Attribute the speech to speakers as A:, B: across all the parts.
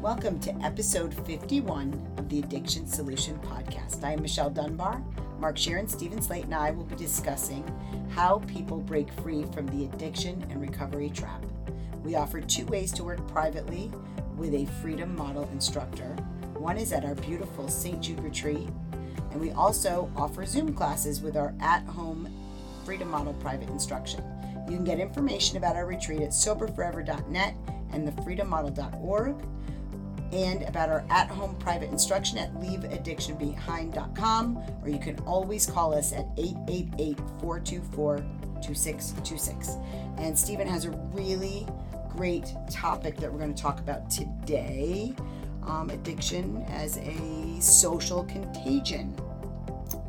A: Welcome to episode 51 of the Addiction Solution Podcast. I am Michelle Dunbar. Mark Scheeren, Steven Slate, and I will be discussing how people break free from the addiction and recovery trap. We offer two ways to work privately with a Freedom Model instructor. One is at our beautiful St. Jude retreat, and we also offer Zoom classes with our at home Freedom Model private instruction. You can get information about our retreat at soberforever.net and thefreedommodel.org and about our at home private instruction at leaveaddictionbehind.com, or you can always call us at 888 424 2626. And Steven has a really great topic that we're going to talk about today um, addiction as a social contagion.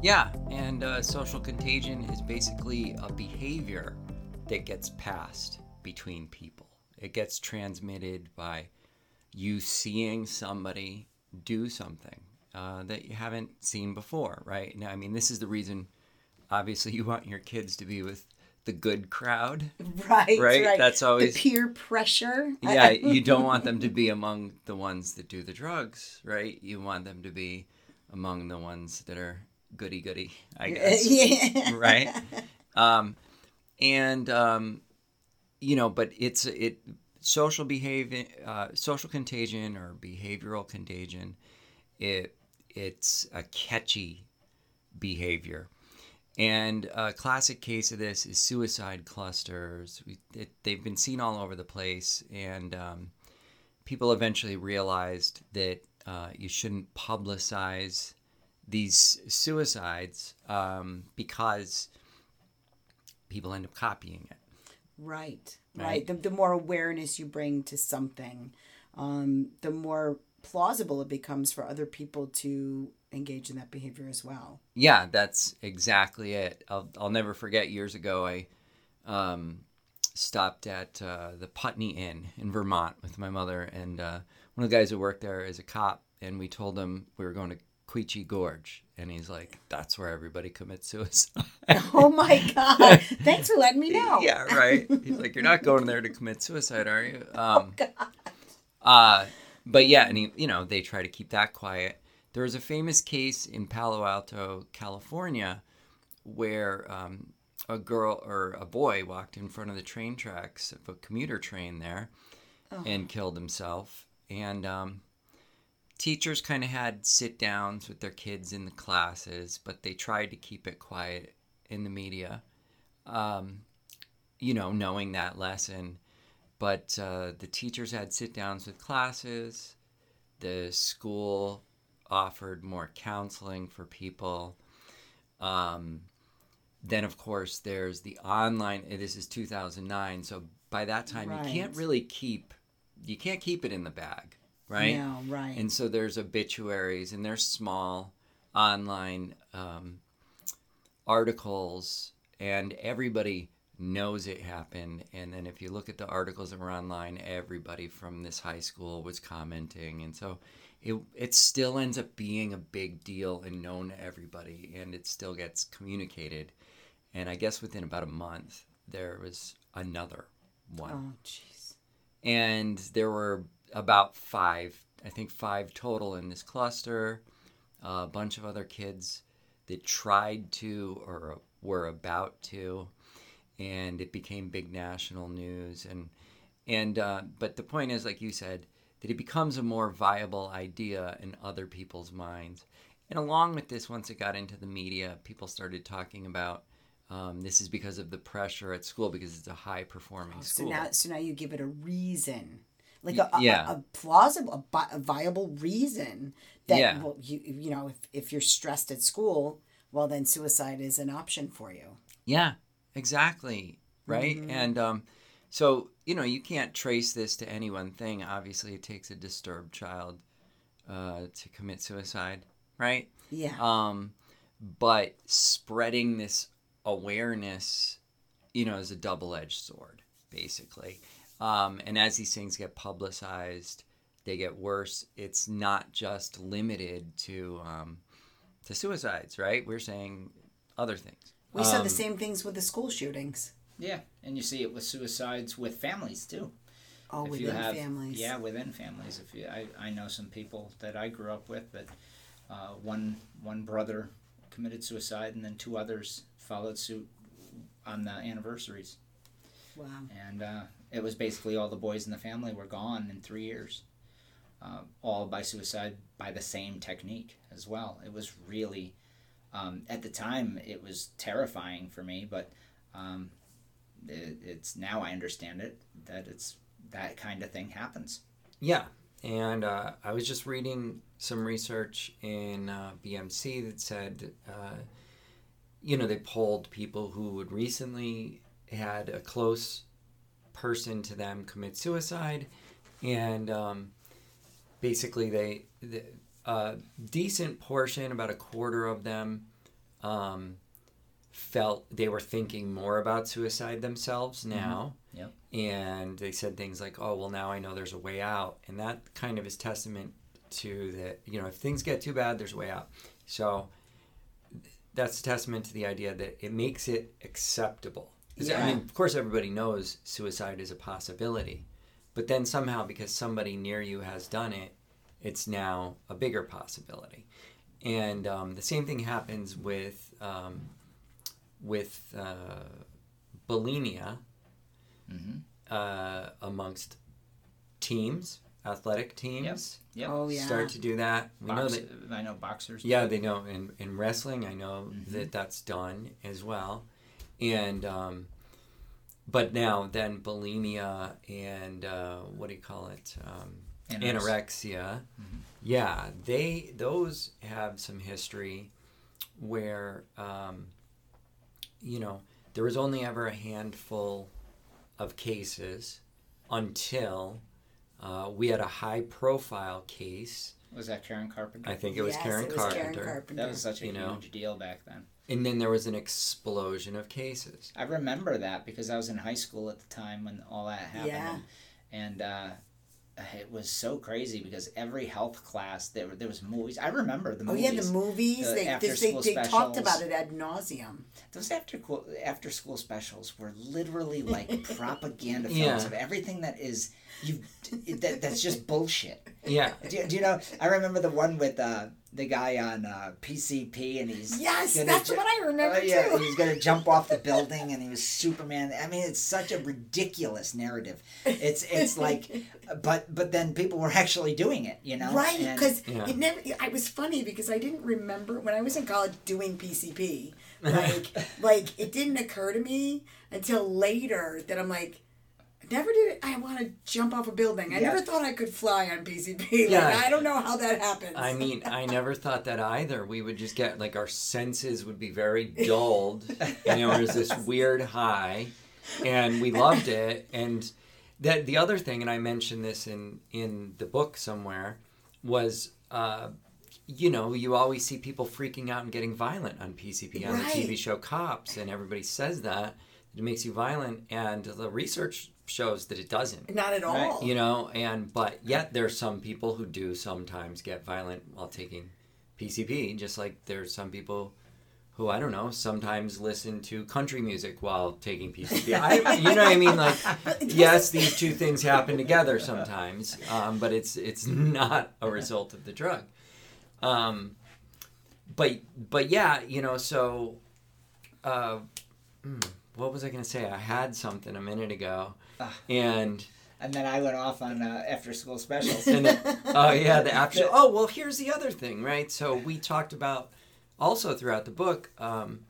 B: Yeah, and uh, social contagion is basically a behavior that gets passed between people. It gets transmitted by you seeing somebody do something uh, that you haven't seen before, right? Now, I mean, this is the reason, obviously, you want your kids to be with the good crowd.
A: Right,
B: right.
A: right.
B: That's always
A: the peer pressure.
B: yeah, you don't want them to be among the ones that do the drugs, right? You want them to be among the ones that are goody goody, I guess.
A: yeah.
B: right? Um, and um, you know, but it's it social behavior, uh, social contagion or behavioral contagion. It it's a catchy behavior. And a classic case of this is suicide clusters. We, it, they've been seen all over the place, and um, people eventually realized that uh, you shouldn't publicize these suicides um, because people end up copying it.
A: Right,
B: Right.
A: right. The, the more awareness you bring to something, um, the more plausible it becomes for other people to engage in that behavior as well.
B: Yeah, that's exactly it. I'll, I'll never forget years ago, I um, stopped at uh, the Putney Inn in Vermont with my mother, and uh, one of the guys who worked there is a cop, and we told him we were going to Quechee Gorge, and he's like, "That's where everybody commits suicide."
A: Oh my God. Thanks for letting me know.
B: yeah, right. He's like, "You're not going there to commit suicide, are you?" Um,
A: God.
B: Uh, but yeah, and he, you know, they try to keep that quiet. There was a famous case in Palo Alto, California, where um, a girl or a boy walked in front of the train tracks of a commuter train there
A: Oh.
B: and killed himself. And um, teachers kind of had sit downs with their kids in the classes, but they tried to keep it quiet in the media. Um, you know, knowing that lesson but uh, the teachers had sit downs with classes. The school offered more counseling for people. Um, then, of course, there's the online. This is 2009, so by that time you can't really keep you can't keep it in the bag, right?
A: No, right.
B: And so there's obituaries and there's small online um, articles, and everybody knows it happened. And then if you look at the articles that were online, everybody from this high school was commenting. And so it, it still ends up being a big deal and known to everybody, and it still gets communicated. And I guess within about a month, there was another one
A: oh, jeez.
B: and there were about five i think five total in this cluster. A bunch of other kids that tried to or were about to and it became big national news. And and uh, but the point is like you said that it becomes a more viable idea in other people's minds. And along with this once it got into the media people started talking about um, this is because of the pressure at school because it's a high performing
A: So
B: school.
A: now, so now you give it a reason, like a, a,
B: yeah.
A: a, a plausible, a, a viable reason that
B: Yeah.
A: well, you you know, if if you're stressed at school, well, then suicide is an option for you.
B: Yeah, exactly. Right.
A: Mhm.
B: And um, so, you know, you can't trace this to any one thing. Obviously, it takes a disturbed child uh, to commit suicide. Right.
A: Yeah.
B: Um, but spreading this awareness, you know, is a double edged sword, basically. Um, and as these things get publicized, they get worse. It's not just limited to um, to suicides, right? We're saying other things.
A: we said
B: Um,
A: the same things with the school shootings.
C: Yeah, and you see it with suicides with families too.
A: Oh,
C: if
A: within
C: you have,
A: families.
C: Yeah, within families. If you, I, I know some people that I grew up with that uh, one one brother committed suicide and then two others followed suit on the anniversaries.
A: Wow.
C: And uh, it was basically all the boys in the family were gone in three years, uh, all by suicide by the same technique as well. It was really, um, at the time, it was terrifying for me, but um, it, it's now I understand it that it's that kind of thing happens.
B: Yeah, and uh, I was just reading some research in uh, BMC that said, uh, you know, they polled people who had recently had a close person to them commit suicide, and um, basically they, the, a decent portion, about a quarter of them, um, felt they were thinking more about suicide themselves now.
C: Yep.
B: And they said things like, oh, well, now I know there's a way out. And that kind of is testament to that, you know, if things get too bad, there's a way out. So that's a testament to the idea that it makes it acceptable. 'Cause, I mean, of course, everybody knows suicide is a possibility. But then somehow, because somebody near you has done it, it's now a bigger possibility. And um, the same thing happens with um, with uh, bulimia
C: Mm-hmm.
B: uh, amongst teams, athletic teams.
C: Yep.
A: Oh yeah.
B: Start to do that. We know that.
C: I know boxers.
B: Yeah, they know. In in wrestling, I know
C: Mhm.
B: that that's done as well, and um, but now then bulimia and uh, what do you call it? Um,
C: Anorexia.
B: anorexia.
C: Mhm.
B: Yeah, they those have some history where um, you know there was only ever a handful of cases until uh, we had a high profile case.
C: Was that Karen Carpenter?
B: I think it was
A: yes,
B: Karen
A: it was
B: Carpenter.
A: Karen Carpenter.
C: that was such a
B: you know.
C: huge deal back then.
B: And then there was an explosion of cases.
C: I remember that because I was in high school at the time when all that happened.
A: Yeah.
C: And, and uh, it was so crazy because every health class there were, there was movies. I remember the movies.
A: Oh yeah, the movies.
C: the
A: they, they,
C: after-school
A: they, they talked about it ad nauseum.
C: Those after school after school specials were literally like propaganda films
B: Yeah.
C: of everything that is you that that's just bullshit.
B: Yeah.
C: Do, you- do you know? I remember the one with uh, the guy on uh, PCP, and he's
A: Yes,
C: gonna
A: that's
C: ju-
A: what I remember
C: Oh, yeah,
A: too.
C: he was gonna jump off the building, and he was Superman. I mean, it's such a ridiculous narrative. It's it's like, but but then people were actually doing it, you know?
A: Right, because
B: Yeah.
A: it never. I was funny because I didn't remember when I was in college doing PCP. Like, like it didn't occur to me until later that I'm like, never did I want to jump off a building. I
C: Yeah.
A: never thought I could fly on PCP. Like,
B: Yeah.
A: I don't know how that happens.
B: I mean, I never thought that either. We would just get like our senses would be very dulled, and there was this weird high, and we loved it. And that the other thing, and I mentioned this in in the book somewhere, was. Uh, you know, you always see people freaking out and getting violent on PCP on the TV show Cops, and everybody says that it makes you violent, and the research shows that it doesn't.
A: Not at
C: Right.
A: all.
B: you know and but yet there's some people who do sometimes get violent while taking pcp just like there's some people who i don't know sometimes listen to country music while taking pcp I, you know what i mean? Like yes these two things happen together sometimes um, but it's it's not a result of the drug. Um, but but yeah you know so uh, hmm, what was i going to say? I had something a minute ago
C: Ah.
B: and
C: and then I went off on uh, after school specials.
B: and then, oh yeah, the after. Oh well, here's the other thing, right? So we talked about also throughout the book um,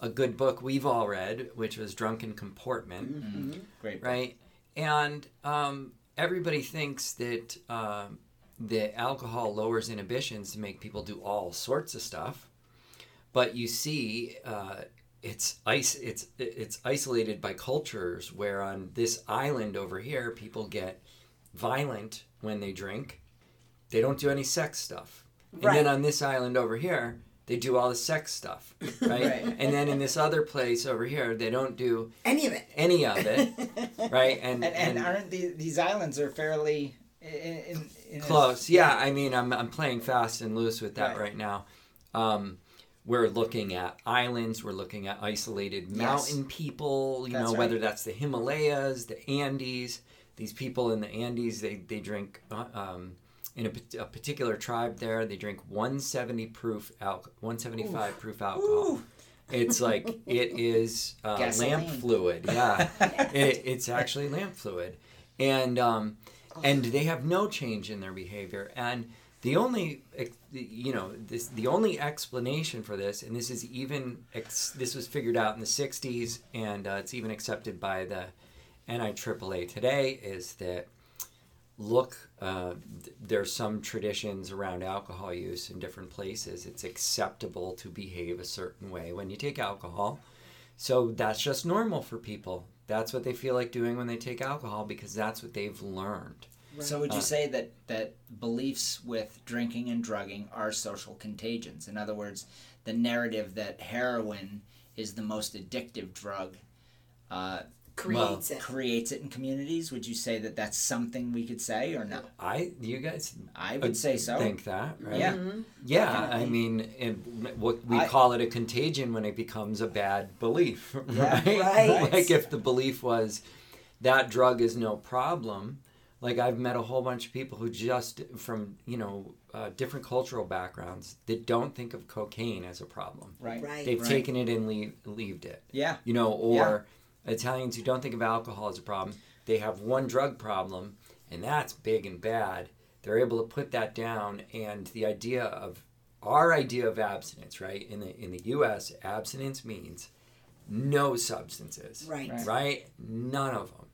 B: a good book we've all read, which was Drunken Comportment,
A: Mhm.
C: Great.
B: right? And um, everybody thinks that um, the alcohol lowers inhibitions to make people do all sorts of stuff, but you see. Uh, it's ice. It's it's isolated by cultures where on this island over here, people get violent when they drink. They don't do any sex stuff.
A: right.
B: And then on this island over here, they do all the sex stuff, right?
C: Right.
B: And then in this other place over here, they don't do
A: Any of it.
B: any of it, right? And
C: And, and aren't the, these islands are fairly in, in, in a-
B: close. Yeah, I mean, I'm I'm playing fast and loose with that
C: Right.
B: right, now. Um, we're looking at islands. We're looking at isolated
C: Yes.
B: mountain people. You
C: That's
B: know,
C: right.
B: whether that's the Himalayas, the Andes. these people in the Andes, they they drink. uh, Um, in a, a particular tribe there, they drink 170 proof alcohol, 175 proof alcohol. It's like it is uh, lamp fluid. Yeah, it, it's actually lamp fluid, and um, and they have no change in their behavior. And the only you know this the only explanation for this, and this is even this was figured out in the '60s, and uh, it's even accepted by the NIAAA today, is that look, uh, th- there's some traditions around alcohol use in different places. It's acceptable to behave a certain way when you take alcohol. So that's just normal for people. That's what they feel like doing when they take alcohol because that's what they've learned.
C: So would you say that that beliefs with drinking and drugging are social contagions? In other words, the narrative that heroin is the most addictive drug uh,
A: Creates it.
C: creates it in communities. Would you say that that's something we could say or no?
B: I, you guys
C: I would say so.
B: think that, right?
C: Yeah.
A: Mm-hmm.
B: Yeah, I mean, and what we
C: I-
B: call it a contagion when it becomes a bad belief,
C: Yeah,
B: right?
A: right.
B: like if the belief was that drug is no problem. Like I've met a whole bunch of people who just from you know uh, different cultural backgrounds that don't think of cocaine as a problem.
C: Right.
A: Right.
B: They've
C: Right.
B: taken it and leave, leaved it.
C: Yeah.
B: You know, or Italians who don't think of alcohol as a problem, they have one drug problem, and that's big and bad. They're able to put that down, and the idea of our idea of abstinence, right? In the in the U.S., abstinence means no substances,
A: Right.
C: Right.
B: right? None of them,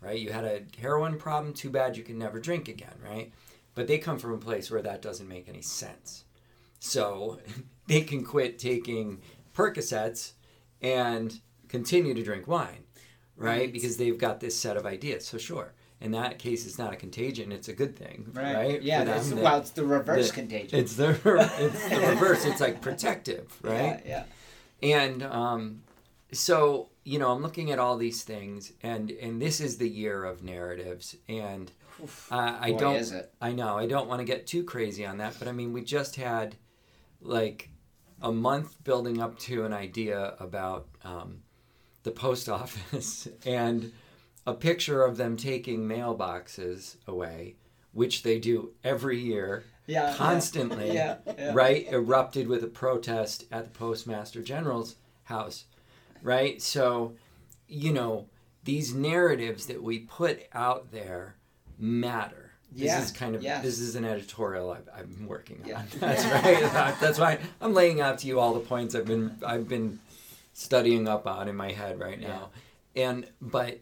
B: right? You had a heroin problem, too bad you can never drink again, right? But they come from a place where that doesn't make any sense. So they can quit taking Percocets and continue to drink wine, right?
A: Right.
B: Because they've got this set of ideas. So sure, in that case, it's not a contagion; it's a good thing,
C: Right.
B: right?
C: Yeah.
B: Them
C: That's,
B: that-
C: well, it's the reverse
B: that
C: contagion.
B: It's the it's the reverse. It's like protective, right?
C: Yeah.
B: And um, so you know, I'm looking at all these things, and and this is the year of narratives, and uh, I
C: Boy,
B: don't.
C: is it.
B: I know I don't want to get too crazy on that, but I mean, we just had like a month building up to an idea about um, the post office and a picture of them taking mailboxes away, which they do every year
C: Yeah.
B: constantly,
C: Yeah. yeah.
B: right? Erupted with a protest at the Postmaster General's house, right? So, you know, these narratives that we put out there matter. This
C: Yeah,
B: is kind of
C: yeah.
B: this is an editorial I've, I'm working on.
C: Yeah.
B: That's right. That's why I'm laying out to you all the points I've been I've been studying up on in my head right now. And but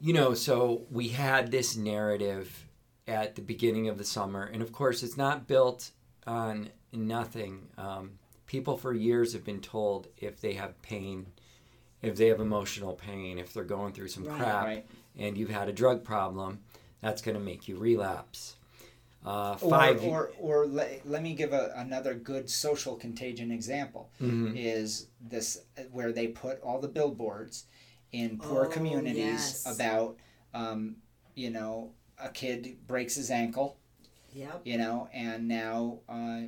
B: you know, so we had this narrative at the beginning of the summer, and of course, it's not built on nothing. Um, people for years have been told if they have pain, if they have emotional pain, if they're going through some
A: Right,
B: crap,
C: right.
B: and you've had a drug problem, that's going to make you relapse. Uh,
C: Or,
B: five.
C: or, or let, let me give a, another good social contagion example
B: Mhm.
C: is this where they put all the billboards in poor
A: Oh,
C: communities
A: yes.
C: about um, you know a kid breaks his ankle
A: Yep.
C: you know and now uh,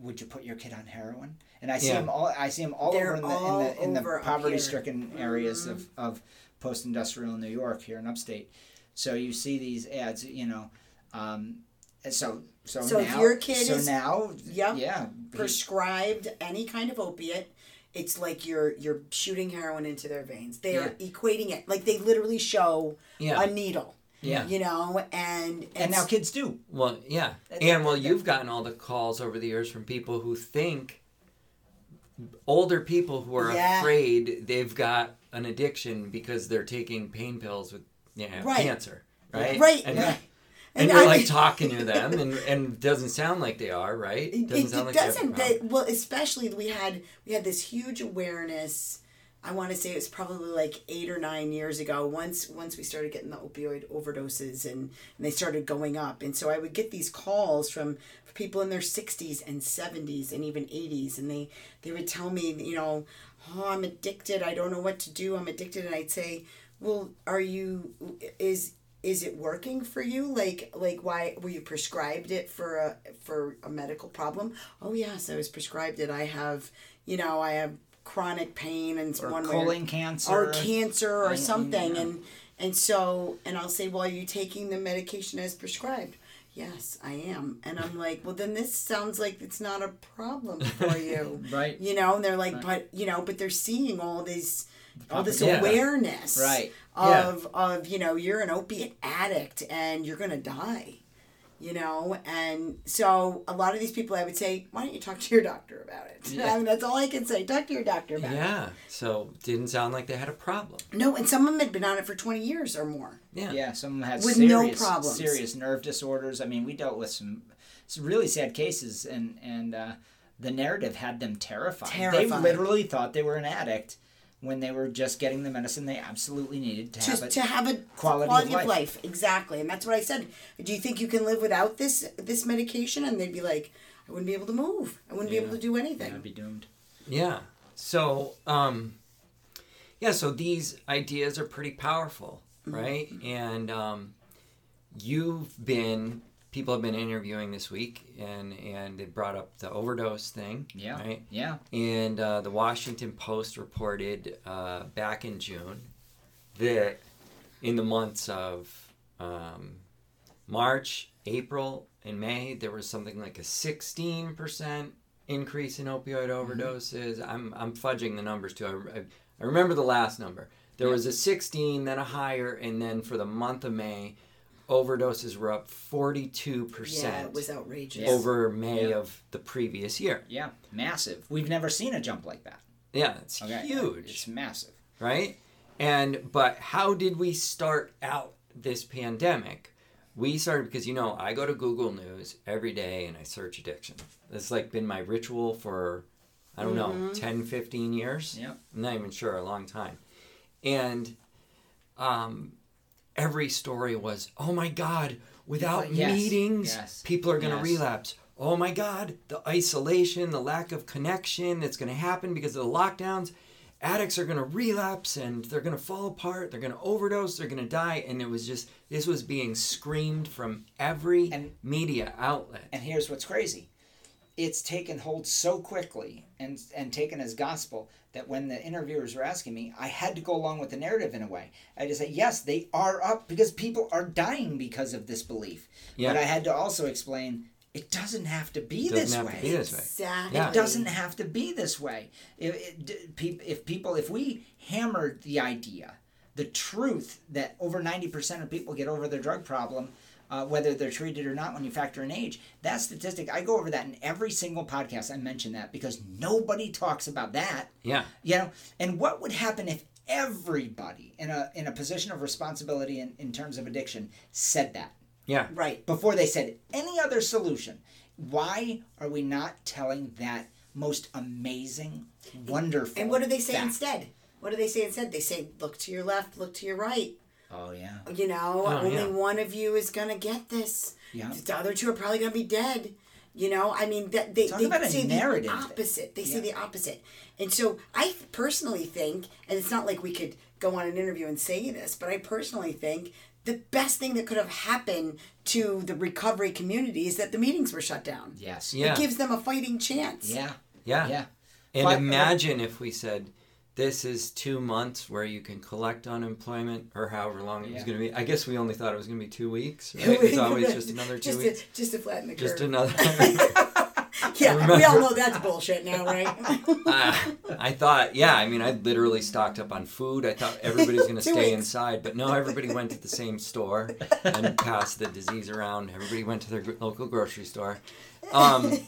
C: would you put your kid on heroin and i see
B: Yeah.
C: them all i see them all
A: They're
C: over in the in the, in the
A: over up
C: poverty-stricken areas of,
A: Mm-hmm.
C: of post-industrial new york here in upstate so you see these ads you know um, and so so,
A: So if
C: now
A: your kid
C: so
A: is-
C: now
A: Yep.
C: yeah he-
A: Prescribed any kind of opiate. It's like you're you're shooting heroin into their veins. They are equating it like they literally show
B: yeah.
A: a needle.
B: Yeah.
A: You know, and
C: and now kids do
B: Well, yeah, and well, you've gotten all the calls over the years from people who think older people who are
A: Yeah.
B: afraid they've got an addiction because they're taking pain pills with you know,
A: Right.
B: cancer, right?
A: Right,
B: And,
A: right.
B: and
A: And
B: you're
A: I-
B: like talking to them, and and it doesn't sound like they are, right?
A: It,
B: doesn't
A: it,
B: sound
A: it
B: like they
A: doesn't. That, well, especially we had we had this huge awareness. I want to say it was probably like eight or nine years ago. Once once we started getting the opioid overdoses and, and they started going up, and so I would get these calls from people in their sixties and seventies and even eighties, and they they would tell me, you know, oh, I'm addicted. I don't know what to do. I'm addicted, and I'd say, well, are you is is it working for you like like why were you prescribed it for a for a medical problem oh yes i was prescribed it i have you know i have chronic pain and
C: or
A: one way
C: colon cancer
A: or cancer or
C: I-
A: something and And so, and I'll say, well, are you taking the medication as prescribed? Yes, I am. And I'm like, well, then this sounds like it's not a problem for you.
C: Right.
A: You know, and they're like,
C: Right.
A: but, you know, but they're seeing all this, all this
B: Yeah.
A: awareness
C: Right.
B: Yeah.
A: of, of, you know, you're an opiate addict and you're going to die. You know, and so a lot of these people, I would say, why don't you talk to your doctor about it?
C: Yeah.
A: I mean, that's all I can say. Talk to your doctor about it.
B: Yeah. So didn't sound like they had a problem.
A: No, and some of them had been on it for 20 years or more.
B: Yeah.
C: Yeah, some of them had
A: With no
C: serious,
A: problems.
C: serious nerve disorders. I mean, we dealt with some, some really sad cases, and and uh, the narrative had them terrified. They literally thought they were an addict when they were just getting the medicine they absolutely needed to have
A: to,
C: it.
A: to have a
C: quality
A: quality,
C: of
A: of,
C: life.
A: life. exactly and that's what i said do you think you can live without this this medication and they'd be like i wouldn't be able to move i wouldn't be able to do anything
C: I'd be doomed.
B: Yeah. So, um, yeah, so these ideas are pretty powerful, right? And um, you've been, people have been interviewing this week, and and it brought up the overdose thing,
C: Yeah.
B: right?
C: Yeah.
B: And uh, the Washington Post reported uh, back in June that in the months of um, March, April, and May, there was something like a 16% increase in opioid overdoses. I'm, I'm fudging the numbers too. I, I, I remember the last number. There was a 16, then a higher, and then for the month of May, overdoses were up 42%
A: yeah it was outrageous
B: over May
C: Yeah.
B: of the previous year.
C: Yeah. Massive. We've never seen a jump like that.
B: Yeah, it's
C: Okay.
B: huge.
C: It's massive.
B: right? And but how did we start out this pandemic? We started because you know I go to Google News every day and I search addiction. It's like been my ritual for I don't know 10, 15 years.
C: Yeah.
B: I'm not even sure a long time. And um, every story was, oh my God, without
C: Yes,
B: meetings,
C: yes,
B: people are going to
C: yes.
B: relapse. Oh my God, the isolation, the lack of connection that's going to happen because of the lockdowns. Addicts are going to relapse and they're going to fall apart. They're going to overdose. They're going to die. And it was just, this was being screamed from every
C: And-
B: media outlet.
C: And here's what's crazy. It's taken hold so quickly and and taken as gospel that when the interviewers were asking me, I had to go along with the narrative in a way. I had to say, yes, they are up because people are dying because of this belief.
B: Yeah.
C: But I had to also explain it doesn't have to be
B: Doesn't
C: this
B: have
C: way.
B: to be this way.
A: exactly
C: It doesn't have to be this way. If, it- d- peop- if people, if we hammered the idea, the truth that over 90% of people get over their drug problem, uh, whether they're treated or not when you factor in age, that statistic, I go over that in every single podcast. I mention that because nobody talks about that.
B: Yeah.
C: You know, and what would happen if everybody in a in a position of responsibility in, in terms of addiction said that?
B: Yeah.
A: right
C: before they said any other solution. Why are we not telling that most amazing, wonderful?
A: and what do they say
C: fact?
A: instead what do they say instead they say look to your left look to your right
C: Oh yeah,
A: you know
B: Oh,
A: only
B: yeah.
A: one of you is gonna get this.
C: Yeah.
A: the other two are probably gonna be dead. You know i mean that they,
C: Talk
A: they
C: about
A: say the opposite. They say the opposite. And so i personally think and it's not like we could go on an interview and say this but i personally think the best thing that could have happened to the recovery community is that the meetings were shut down.
C: Yes,
B: Yeah.
A: it gives them a fighting chance.
C: Yeah,
B: Yeah.
C: yeah.
B: And
C: But-
B: imagine if we said, this is two months where you can collect unemployment or however long it was going to be. I guess we only thought it was going to be two weeks. Right? It's always just another two
A: just
B: weeks.
A: To, just to flatten the
B: just
A: curve.
B: another.
A: yeah, we all know that's bullshit now, right?
B: Uh, I thought, yeah, I mean, I literally stocked up on food. I thought everybody's going to stay
A: weeks.
B: inside, but no, everybody went to the same store and passed the disease around. Everybody went to their local grocery store. Um,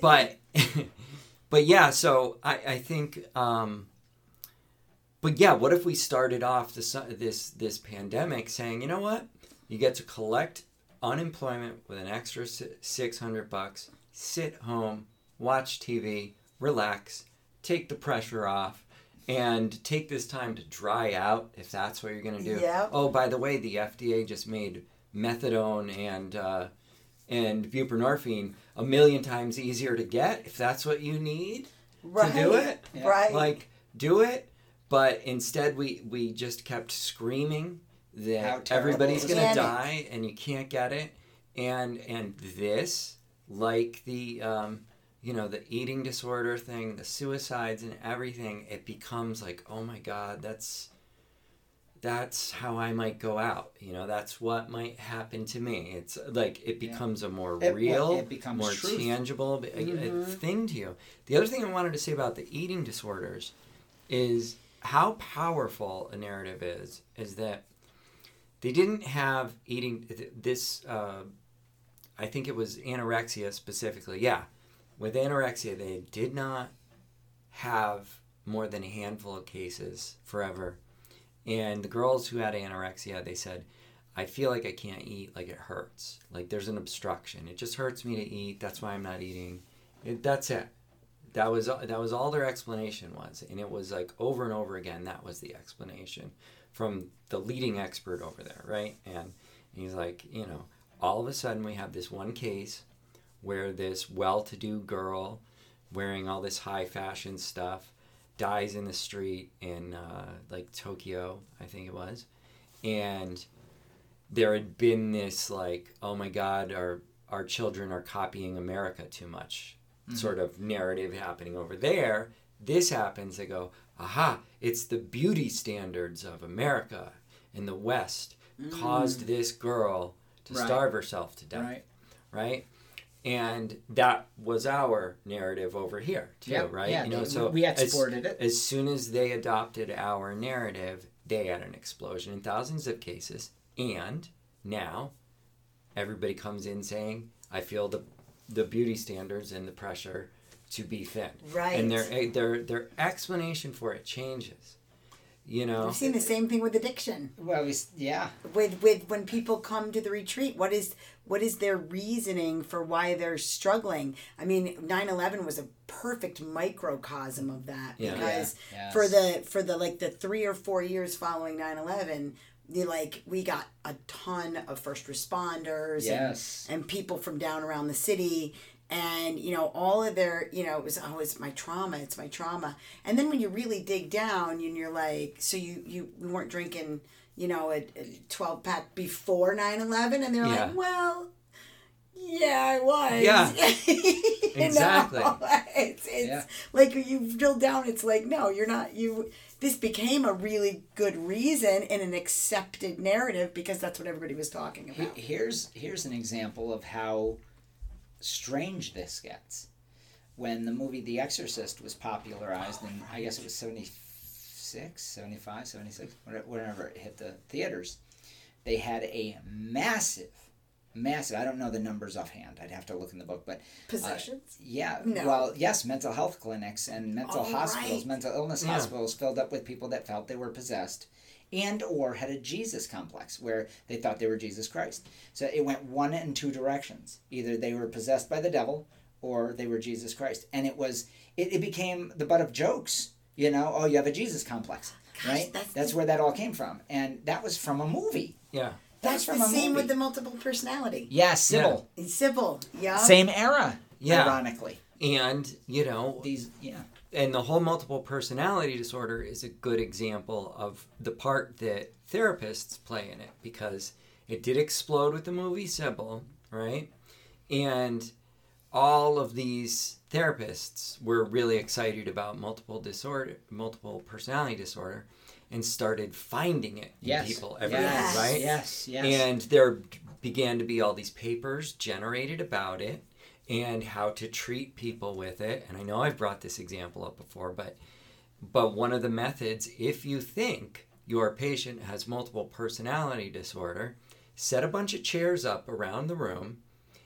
B: but, but yeah, so I, I think, um, but yeah, what if we started off this this this pandemic saying, you know what, you get to collect unemployment with an extra six hundred bucks, sit home, watch TV, relax, take the pressure off, and take this time to dry out if that's what you're gonna do.
A: Yep.
B: Oh, by the way, the FDA just made methadone and uh, and buprenorphine a million times easier to get if that's what you need
A: right.
B: to do it
C: Yeah.
A: Right.
B: like do it but instead we we just kept screaming that everybody's gonna
A: it?
B: die and you can't get it and and this like the um you know the eating disorder thing the suicides and everything it becomes like oh my god that's that's how I might go out. You know, that's what might happen to me. It's like it becomes a more
C: It-
B: real,
C: it becomes
B: more
C: truth.
B: tangible a- a
A: Mhm.
B: thing to you. The other thing I wanted to say about the eating disorders is how powerful a narrative is. Is that they didn't have eating this. Uh, I think it was anorexia specifically. Yeah, with anorexia, they did not have more than a handful of cases forever. And the girls who had anorexia, they said, I feel like I can't eat, like it hurts. Like there's an obstruction. It just hurts me to eat. That's why I'm not eating. It, that's it. That was that was all their explanation was, and it was like over and over again. That was the explanation from the leading expert over there, right? And he's like, you know, all of a sudden we have this one case where this well-to-do girl wearing all this high fashion stuff dies in the street in uh, like Tokyo, I think it was, and there had been this like, oh my God, our our children are copying America too much, Mm-hmm. sort of narrative happening over there. This happens, they go, aha, it's the beauty standards of America in the West caused mm. this girl to
C: Right.
B: starve herself to death
C: Right.
B: right? And that was our narrative over here too,
C: Yep,
B: right?
C: yeah,
B: you know, so
C: we
B: as-
C: exported it.
B: As soon as they adopted our narrative, they had an explosion in thousands of cases, and now everybody comes in saying, "I feel the the beauty standards and the pressure to be thin,"
A: Right.
B: and their eh, their their explanation for it changes. You know,
A: We've seen the same thing with addiction.
C: Well, we, yeah.
A: With with when people come to the retreat, what is what is their reasoning for why they're struggling? I mean, 9/11 was a perfect microcosm of that
B: Yeah.
A: because
C: Yeah, yes.
A: for the for the like the 3 or 4 years following 9/11, the like we got a ton of first responders and
C: Yes.
A: and people from down around the city and you know all of their you know it was oh it's my trauma it's my trauma and then when you really dig down and you're like so you you we weren't drinking you know a, a 12 pack before 9-11 and they're
B: Yeah.
A: like well yeah i was
B: Yeah.
A: Know?
B: Exactly.
A: it's, it's
C: Yeah.
A: like you drill down it's like no you're not you this became a really good reason and an accepted narrative because that's what everybody was talking about
C: Here's here's an example of how strange this gets. When the movie The Exorcist was popularized in I guess it was 76, 75, 76, whatever- whenever it hit the theaters, they had a massive massive I don't know the numbers offhand. I'd have to look in the book, but uh,
A: possessions
C: Yeah.
A: No.
C: Well, yes, mental health clinics and mental
A: Oh,
C: hospitals,
A: right.
C: mental illness
B: Yeah.
C: hospitals filled up with people that felt they were possessed and or had a Jesus complex where they thought they were Jesus Christ. So it went one and two directions. Either they were possessed by the devil or they were Jesus Christ. And it was it, it became the butt of jokes, you know, oh you have a Jesus complex.
A: Gosh,
C: right?
A: that's
C: That's,
A: the-
C: where that all came from. And that was from a movie.
B: yeah,
C: That
A: That's
C: was
A: the
C: from a
A: same with the multiple personality.
C: Yeah, Sybil.
A: Sybil, yeah.
C: Same era.
B: Yeah.
C: Ironically.
B: and you know,
C: These yeah.
B: and the whole multiple personality disorder is a good example of the part that therapists play in it because it did explode with the movie Sybil, right? And all of these therapists were really excited about multiple disorder, multiple personality disorder, and started finding it in
C: Yes.
B: people everywhere,
A: Yes.
B: right?
C: Yes, yes.
B: And there began to be all these papers generated about it and how to treat people with it. And I know I've brought this example up before, but but one of the methods, if you think your patient has multiple personality disorder, set a bunch of chairs up around the room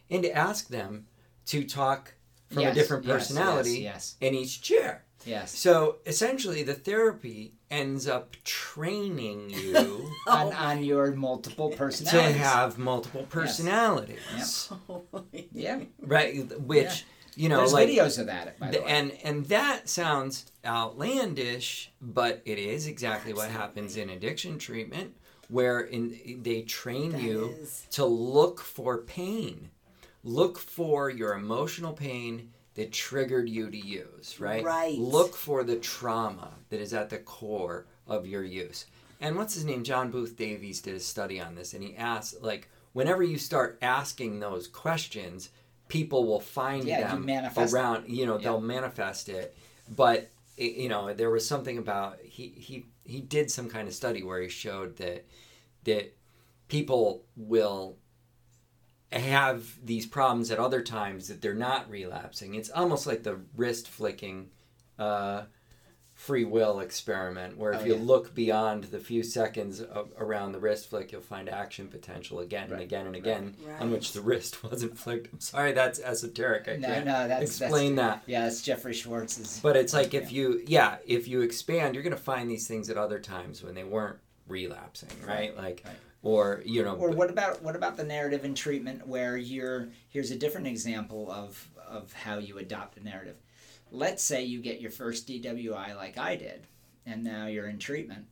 B: and ask them to talk from a
C: Yes,
B: different
C: yes,
B: personality
C: yes,
B: in each chair.
C: Yes.
B: So essentially, the therapy ends up training you
C: on, on your multiple personalities.
B: to have multiple personalities,
C: yeah.
B: right? Which
C: Yeah.
B: you know,
C: There's
B: like,
C: videos of that, by the
B: the-
C: way.
B: and and that sounds outlandish, but it is exactly what happens in addiction treatment, where in they train
A: That
B: you
A: is.
B: to look for pain, look for your emotional pain that triggered you to use, right?
A: Right.
B: Look for the trauma that is at the core of your use. And what's his name? John Booth Davies did a study on this, and he asked, like, whenever you start asking those questions, people will find
C: Yeah, you
B: them
C: it.
B: around. You know,
C: Yeah.
B: they'll manifest it. But you know, there was something about he he he did some kind of study where he showed that that people will have these problems at other times that they're not relapsing. It's almost like the wrist flicking uh, free will experiment, where if
C: Oh,
B: you
C: yeah.
B: look beyond the few seconds of, around the wrist flick, you'll find action potential again and again and again,
A: Right.
B: on which the wrist wasn't flicked. I'm sorry, that's esoteric. I
C: No,
B: can't
C: no, that's
B: explain
C: that's,
B: that.
C: Yeah, that's Jeffrey Schwartz's.
B: But it's like if you, yeah, if you expand, you're going to find these things at other times when they weren't relapsing, right? Like,
C: Right.
B: Or you know,
C: Or what about what about the narrative in treatment where you're here's a different example of of how you adopt a narrative. Let's say you get your first DWI like I did, and now you're in treatment.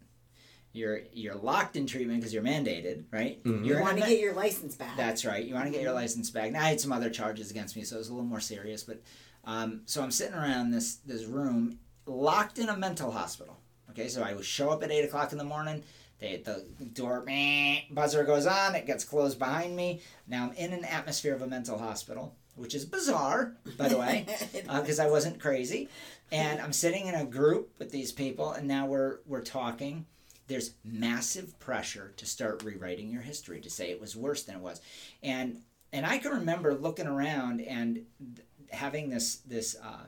C: You're you're locked in treatment because you're mandated, right?
B: Mhm.
A: You
C: You're in
A: want to get your license back.
C: That's right. You want to get your license back. Now I had some other charges against me, so it was a little more serious. But um, so I'm sitting around this this room, locked in a mental hospital. Okay, so I would show up at eight o'clock in the morning. They, the door meh, buzzer goes on. It gets closed behind me. Now I'm in an atmosphere of a mental hospital, which is bizarre, by the way, because I wasn't crazy. And I'm sitting in a group with these people, and now we're we're talking there's massive pressure to start rewriting your history to say it was worse than it was and and i can remember looking around and th- having this this uh,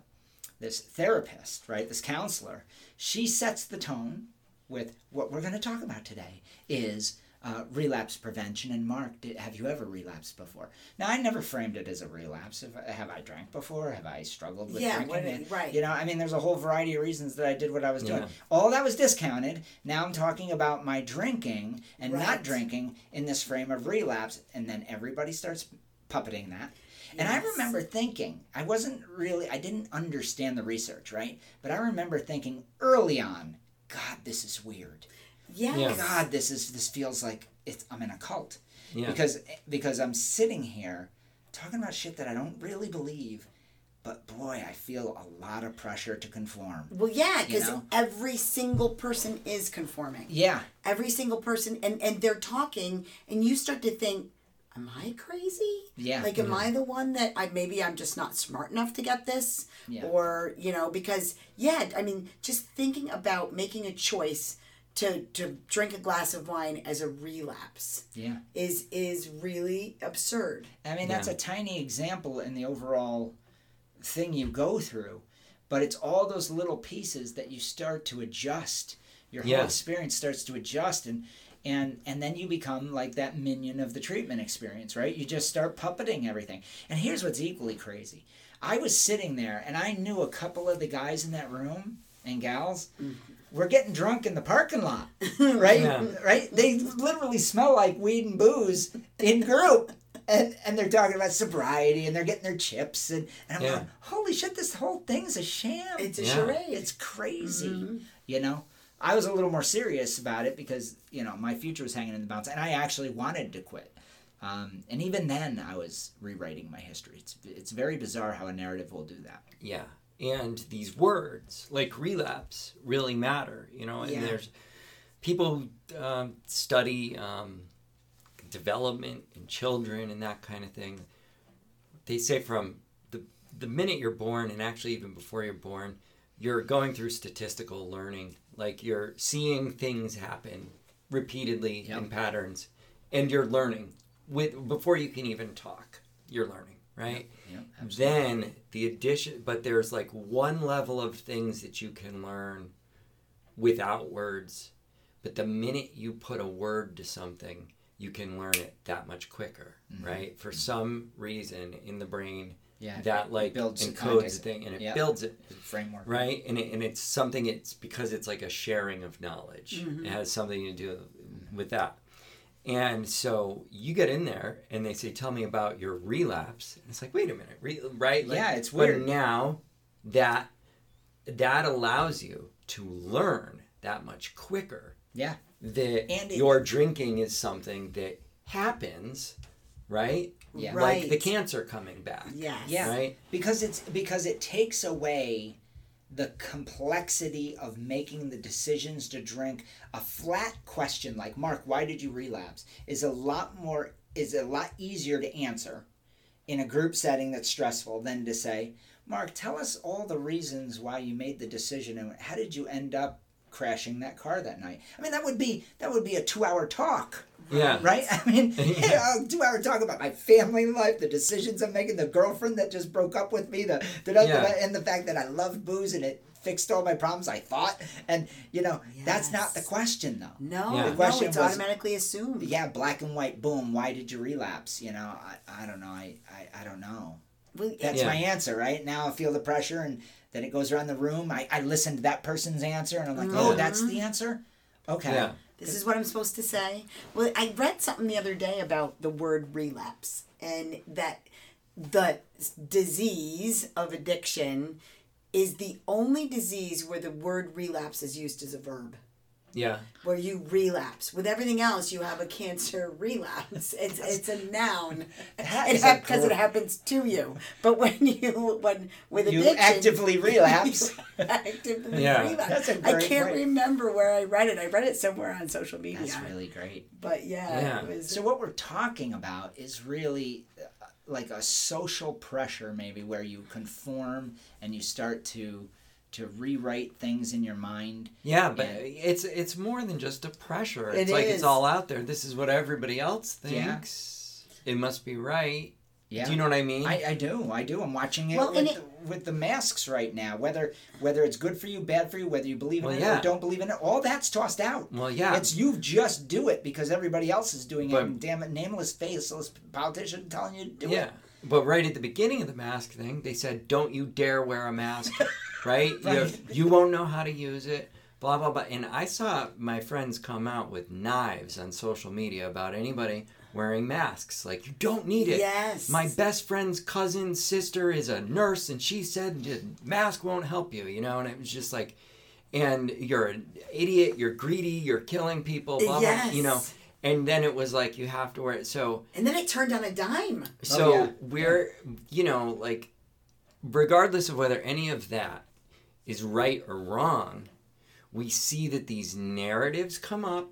C: this therapist right this counselor she sets the tone with what we're going to talk about today is uh, relapse prevention and mark did, have you ever relapsed before now i never framed it as a relapse have, have i drank before have i struggled with
A: Yeah,
C: drinking
A: what- right.
C: you know i mean there's a whole variety of reasons that i did what i was doing
B: Yeah.
C: all that was discounted. Now I'm talking about my drinking and
A: Right.
C: not drinking in this frame of relapse, and then everybody starts puppeting that. And I remember thinking, I wasn't really, I didn't understand the research, right? But I remember thinking early on, God, this is weird.
A: yes.
B: Yeah.
C: God, this is this feels like it's I'm in a cult
B: yeah,
C: because because I'm sitting here talking about shit that I don't really believe. But boy, I feel a lot of pressure to conform.
A: Well, yeah, because
C: know?
A: every single person is conforming.
C: Yeah,
A: Every single person, and and they're talking, and you start to think, "Am I crazy?
C: Yeah.
A: Like, am I the one that I maybe I'm just not smart enough to get this,
C: Yeah.
A: or you know, because yeah, I mean, just thinking about making a choice to to drink a glass of wine as a relapse
C: yeah.
A: is is really absurd.
C: I mean, that's
B: Yeah.
C: a tiny example in the overall thing you go through, but it's all those little pieces that you start to adjust. Your whole
B: Yeah.
C: experience starts to adjust, and and and then you become like that minion of the treatment experience, right? You just start puppeting everything. And here's what's equally crazy: I was sitting there, and I knew a couple of the guys in that room and gals. Were getting drunk in the parking lot, right?
B: Yeah.
C: Right? They literally smell like weed and booze in group and and they're talking about sobriety and they're getting their chips and, and I'm
B: Yeah.
C: going, holy shit, this whole thing's a sham.
A: It's a
B: Yeah.
A: charade.
C: It's crazy.
A: Mm-hmm.
C: You know? I was a little more serious about it because, you know, my future was hanging in the balance and I actually wanted to quit. Um, and even then I was rewriting my history. It's it's very bizarre how a narrative will do that.
B: yeah. And these words like relapse really matter, you know. And
A: Yeah.
B: there's people who um, study um, development in children and that kind of thing. They say from the the minute you're born, and actually even before you're born, you're going through statistical learning. Like you're seeing things happen repeatedly in patterns, and you're learning with before you can even talk. You're learning, right?
C: Yeah,
B: then the addition but there's like one level of things that you can learn without words but the minute you put a word to something you can learn it that much quicker mm-hmm. right for mm-hmm. some reason in the brain
C: Yeah.
B: that like
C: builds the
B: encodes
C: context.
B: a thing and it
C: Yeah.
B: builds it
C: framework.
B: right and, it, and it's something it's because it's like a sharing of knowledge mm-hmm. it has something to do with that and so you get in there and they say tell me about your relapse and it's like wait a minute re- right Like,
C: Yeah, it's weird but
B: now that that allows you to learn that much quicker
C: Yeah.
B: that
C: And it-
B: your drinking is something that happens right
C: Yeah.
A: Right.
B: like the cancer coming back
A: Yes.
C: Yeah.
B: right
C: because it's because it takes away the complexity of making the decisions to drink a flat question like mark why did you relapse is a lot more is a lot easier to answer in a group setting that's stressful than to say mark tell us all the reasons why you made the decision and how did you end up crashing that car that night. I mean, that would be that would be a two-hour talk.
B: Yeah.
C: Right? I mean,
B: Yeah.
C: a two-hour talk about my family life, the decisions I'm making, the girlfriend that just broke up with me, the, the, the-
B: Yeah.
C: and the fact that I loved booze and it fixed all my problems. I thought, and you know, that's not the question though.
A: No,
B: Yeah. The
A: no,
C: question
A: it's
C: was-
A: automatically assumed.
C: Yeah, black and white. Boom. Why did you relapse? You know, I, I don't know. I, I, I don't know.
A: Well,
C: That's
B: Yeah.
C: my answer, right? Now I feel the pressure, and then it goes around the room. I, I listen to that person's answer, and I'm like, oh,
B: mm-hmm.
C: that's the answer? Okay.
B: Yeah.
A: This is what I'm supposed to say. Well, I read something the other day about the word relapse and that the disease of addiction is the only disease where the word relapse is used as a verb.
B: Yeah.
A: Where you relapse. With everything else, you have a cancer relapse. It's it's a noun.
C: That
A: It
C: is a
A: because it happens to you. But when you when with
C: You
A: addiction,
C: actively relapse.
A: you actively
B: Yeah.
A: relapse.
C: That's a
A: I
C: great I
A: can't
C: way.
A: remember where I read it. I read it somewhere on social media.
C: That's really great.
A: But yeah,
B: Yeah.
A: it was
C: So what we're talking about is really uh, like a social pressure, maybe where you conform and you start to to rewrite things in your mind.
B: Yeah, but
C: Yeah.
B: it's it's more than just a pressure.
A: It
B: It's like
A: is.
B: it's all out there. This is what everybody else
C: Yeah.
B: thinks. It must be right.
C: Yeah.
B: Do you know what I mean?
C: I, I do, I do. I'm watching it
A: Well,
C: with,
A: and
C: the, with the masks right now. Whether whether it's good for you, bad for you, whether you believe in
B: Well,
C: it
B: yeah.
C: or don't believe in it, all that's tossed out.
B: well, yeah.
C: It's you just do it because everybody else is doing
B: But-
C: it. And damn it, nameless, faceless politician telling you to do
B: yeah.
C: it. Yeah.
B: But right at the beginning of the mask thing, they said, "Don't you dare wear a mask." right? You,
C: Right.
B: you won't know how to use it. Blah blah blah. And I saw my friends come out with knives on social media about anybody wearing masks. Like you don't need it.
A: Yes.
B: My best friend's cousin's sister is a nurse, and she said mask won't help you. You know, and it was just like, and you're an idiot. You're greedy. You're killing people. Blah blah. You know. And then it was like you have to wear it. So
A: And then it turned on a dime.
B: so oh,
C: yeah.
B: we're you know like regardless of whether any of that is right or wrong, we see that these narratives come up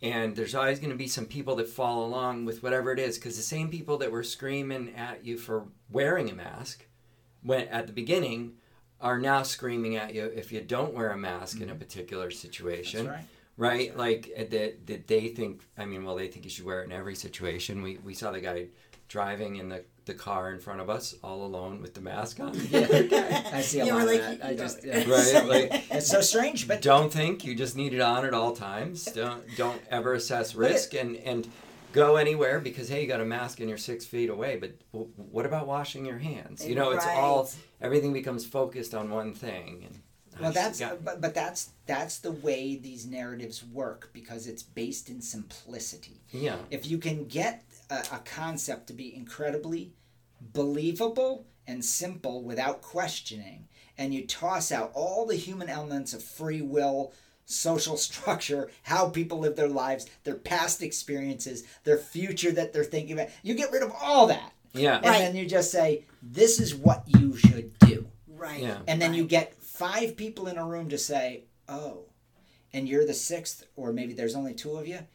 B: and there's always going to be some people that follow along with whatever it is because the same people that were screaming at you for wearing a mask when at the beginning are now screaming at you if you don't wear a mask in a particular situation
C: That's right.
B: right? Like uh, that that they think. I mean, well, they think you should wear it in every situation. We we saw the guy driving in the the car in front of us all alone with the mask on.
C: Yeah, I see a
A: You
C: lot
A: were
C: of
A: like,
C: that. I just yeah.
B: Right, like-
C: it's so strange, but
B: don't think you just need it on at all times. Don't don't ever assess
C: But it-
B: risk and and go anywhere because hey, you got a mask and you're six feet away. But w- what about washing your hands? You know, it's all everything becomes focused on one thing. And ah,
C: well,
B: just
C: that's
B: got-
C: but, but that's that's the way these narratives work because it's based in simplicity.
B: yeah.
C: If you can get a, a concept to be incredibly believable and simple without questioning, and you toss out all the human elements of free will, social structure, how people live their lives, their past experiences, their future that they're thinking about, you get rid of all that.
B: Yeah.
C: And
A: Right.
C: then you just say, this is what you should do.
A: Right.
B: Yeah.
C: And then you get five people in a room to say, oh, and you're the sixth, or maybe there's only two of you, it's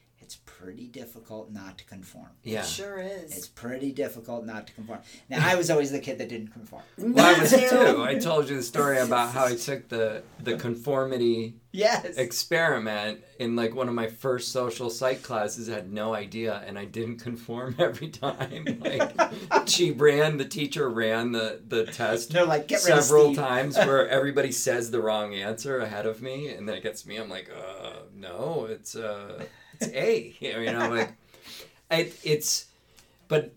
C: pretty difficult not to conform.
B: Yeah.
A: It sure is.
C: It's pretty difficult not to conform. Now, I was always the kid that didn't conform.
B: Well, I was
A: Me
B: too. I told you the story about how I took the the conformity
C: Yes.
B: experiment in like one of my first social psych classes. I had no idea, and I didn't conform every time. Like she ran, the teacher ran the the test
C: They're like, get rid of
B: several times where everybody says the wrong answer ahead of me, and then it gets me. I'm like, uh, no, it's uh, it's A. You know, like it, it's, but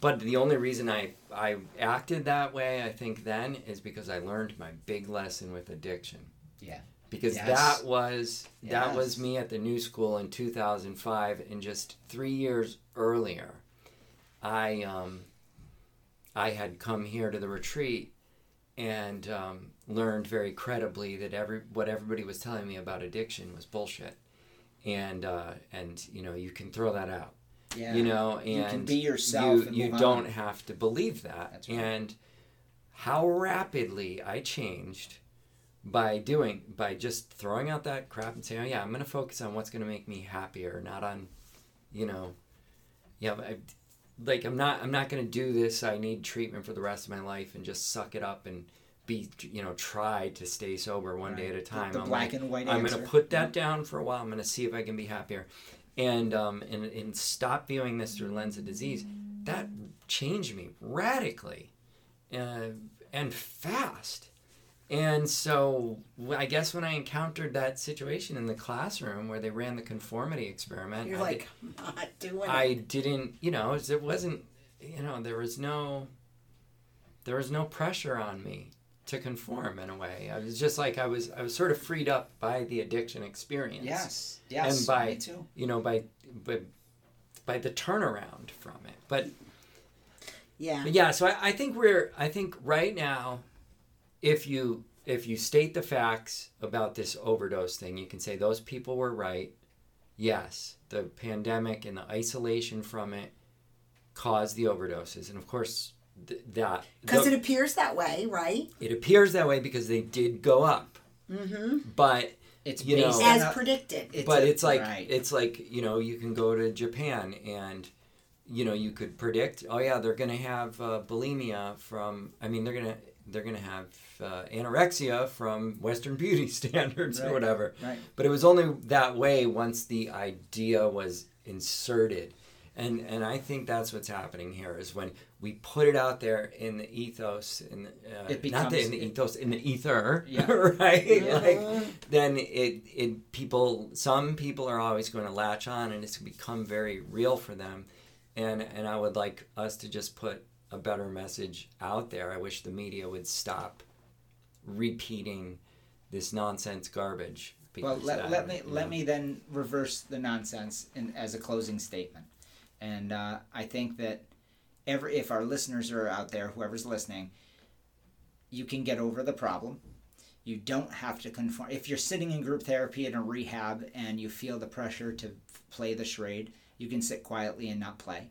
B: but the only reason I I acted that way, I think then, is because I learned my big lesson with addiction.
C: Yeah.
B: Because
C: Yes.
B: that was that
C: Yes.
B: was me at the new school in 2005, and just three years earlier, I um, I had come here to the retreat and um, learned very credibly that every what everybody was telling me about addiction was bullshit, and uh, and you know you can throw that out
C: Yeah.
B: you know and
C: You can be yourself
B: you,
C: and
B: you don't
C: on.
B: have to believe that
C: right.
B: and how rapidly i changed by doing by just throwing out that crap and saying oh yeah i'm going to focus on what's going to make me happier not on you know yeah I, like i'm not i'm not going to do this i need treatment for the rest of my life and just suck it up and be you know try to stay sober one day at a
C: Right. The-
B: time.
C: the
B: I'm
C: black
B: like,
C: and white
B: I'm
C: answer.
B: gonna put that down for a while. I'm gonna see if I can be happier, and um and and stop viewing this through lens of disease. That changed me radically, uh, and fast. And so I guess when I encountered that situation in the classroom where they ran the conformity experiment,
A: You're
B: I
A: like, I'm not doing
B: I
A: it.
B: didn't, you know, it wasn't, you know, there was no, there was no pressure on me to conform in a way. I was just like I was, I was sort of freed up by the addiction experience.
C: Yes. Yes.
B: And by-
C: me too.
B: You know, by, by, by the turnaround from it. But,
A: Yeah.
B: but yeah, so I, I think we're, I think right now, if you, if you state the facts about this overdose thing, you can say those people were right. Yes, the pandemic and the isolation from it caused the overdoses, and of course th- that
A: Because it appears that way, right?
B: it appears that way because they did go up,
A: Mm-hmm.
B: but
C: It's
B: you know-
A: As
C: on
A: predicted.
C: it's
B: but
C: a-
B: it's like
C: right.
B: it's like you know you can go to Japan and you know you could predict oh yeah they're gonna have uh, bulimia from I mean they're gonna they're gonna have uh, anorexia from Western beauty standards or whatever
C: right.
B: but it was only that way once the idea was inserted and and I think that's what's happening here is when we put it out there in the ethos in the, uh,
C: It
B: not the, in the ethos in the ether
C: Yeah.
B: right
A: Yeah.
B: like then it it people some people are always going to latch on and it's become very real for them and and I would like us to just put a better message out there I wish the media would stop repeating this nonsense garbage
C: Well, let, let me let
B: know.
C: me then reverse the nonsense in, as a closing statement, and uh, I think that every if our listeners are out there, whoever's listening, you can get over the problem. You don't have to conform. If you're sitting in group therapy in a rehab and you feel the pressure to play the charade, you can sit quietly and not play.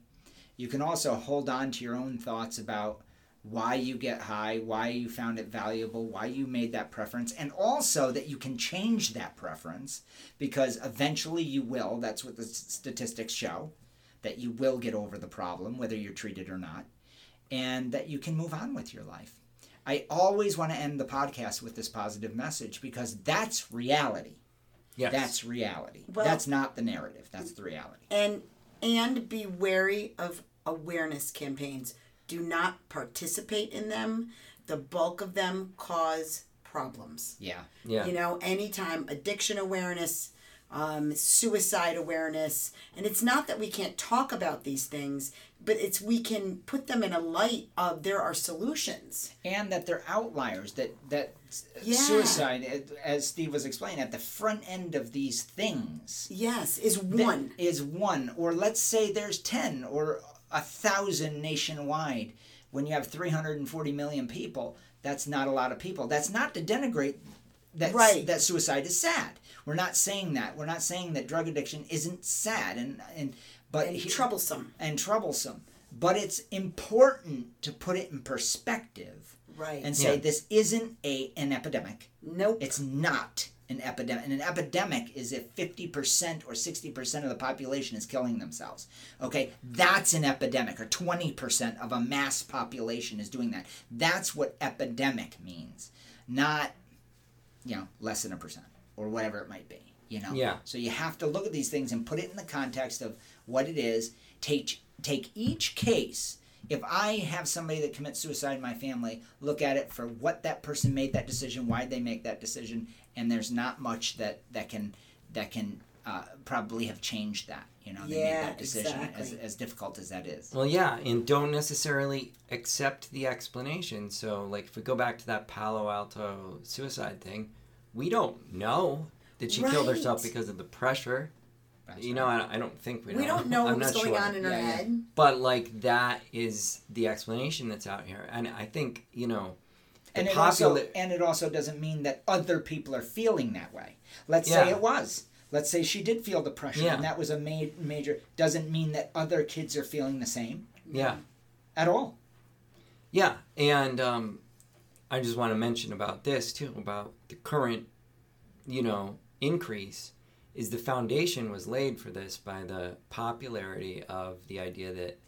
C: You can also hold on to your own thoughts about why you get high, why you found it valuable, why you made that preference, and also that you can change that preference because eventually you will. That's what the statistics show that you will get over the problem, whether you're treated or not, and that you can move on with your life. I always want to end the podcast with this positive message because that's reality.
B: yes.
C: That's reality.
A: Well-
C: that's not the narrative. That's the reality.
A: and and be wary of awareness campaigns. Do not participate in them. The bulk of them cause problems.
C: Yeah.
B: yeah
A: You know, anytime addiction awareness, um, suicide awareness, and it's not that we can't talk about these things, but it's we can put them in a light of there are solutions.
C: and that they're outliers that that
A: Yeah.
C: suicide as- steve was explaining at the front end of these things
A: Yes, is one.
C: is one or let's say there's 10 or a thousand nationwide when you have 340 million people that's not a lot of people that's not to denigrate that
A: Right.
C: that suicide is sad we're not saying that we're not saying that drug addiction isn't sad and and but
A: and
C: he-
A: troublesome.
C: and troublesome but it's important to put it in perspective
A: Right.
C: and say
B: Yeah.
C: this isn't a an epidemic.
A: nope.
C: It's not an epidemic. And an epidemic is if 50% or 60% of the population is killing themselves. Okay, that's an epidemic, or 20% of a mass population is doing that. That's what epidemic means, not, you know, less than a percent or whatever it might be. You know?
B: Yeah.
C: So you have to look at these things and put it in the context of what it is. Take take each case. If I have somebody that commits suicide in my family, look at it for what that person made that decision, why they make that decision, and there's not much that that can that can uh, probably have changed that. You know, they made that decision as,
A: exactly.
C: as difficult as that is.
B: Well, yeah, and don't necessarily accept the explanation. So, like, if we go back to that Palo Alto suicide thing, we don't know that she killed herself because of the pressure.
C: That's
B: you
C: right.
B: know, I, I don't think we know.
A: we don't know
B: I'm
A: what's
B: not
A: going
B: sure.
A: on in her
C: Yeah, yeah.
A: head.
B: But, like, that is the explanation that's out here. And I think, you know,
C: and it
B: popular.
C: also and it also doesn't mean that other people are feeling that way. Let's say it was. Let's say she did feel the pressure,
B: Yeah.
C: and that was a ma- major. Doesn't mean that other kids are feeling the same
B: yeah.
C: at all.
B: Yeah, and um, I just want to mention about this too about the current, you know, increase is the foundation was laid for this by the popularity of the idea that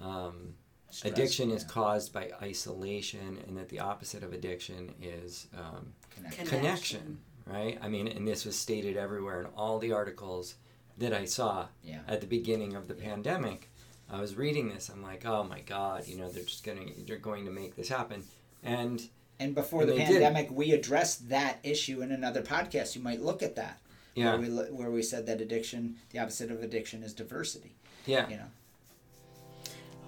B: um,
C: Stress,
B: addiction is
C: yeah.
B: caused by isolation, and that the opposite of addiction is um,
C: Connection.
A: Connection.
B: Right? I mean, and this was stated everywhere in all the articles that I saw
C: Yeah.
B: at the beginning of the pandemic. I was reading this. I'm like, oh my god, you know, they're just going to they're going to make this happen, and
C: And before
B: And
C: the
B: they did.
C: pandemic, we addressed that issue in another podcast. You might look at that.
B: yeah,
C: Where we, where we said that addiction, the opposite of addiction is diversity.
B: yeah,
C: You know.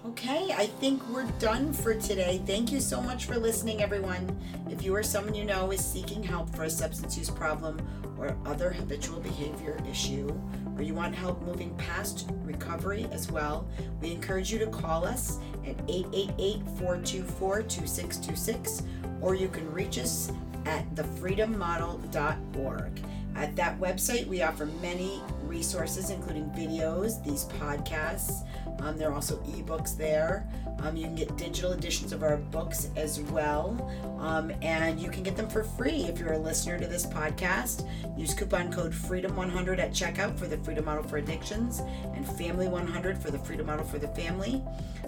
A: Okay, I think we're done for today. Thank you so much for listening, everyone. If you or someone you know is seeking help for a substance use problem or other habitual behavior issue, or you want help moving past recovery as well, we encourage you to call us at 888 424 2626, or you can reach us at thefreedommodel.org. At that website, we offer many resources, including videos, these podcasts. Um, there are also ebooks there. Um, you can get digital editions of our books as well. Um, and you can get them for free if you're a listener to this podcast. Use coupon code FREEDOM100 at checkout for the Freedom Model for Addictions and Family100 for the Freedom Model for the Family.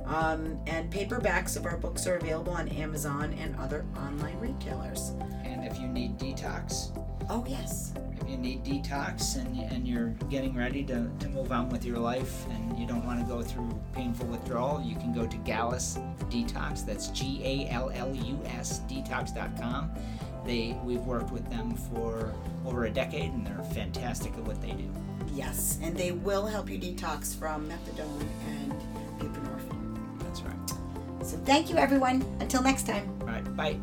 A: Um, and paperbacks of our books are available on Amazon and other online retailers.
C: And if you need detox,
A: Oh, yes.
C: You need detox and, and you're getting ready to, to move on with your life and you don't want to go through painful withdrawal, you can go to Gallus Detox. That's G A L L U S detox.com. They we've worked with them for over a decade and they're fantastic at what they do.
A: Yes. And they will help you detox from methadone and buprenorphine.
C: That's right.
A: So thank you, everyone. Until next time.
C: All right, bye.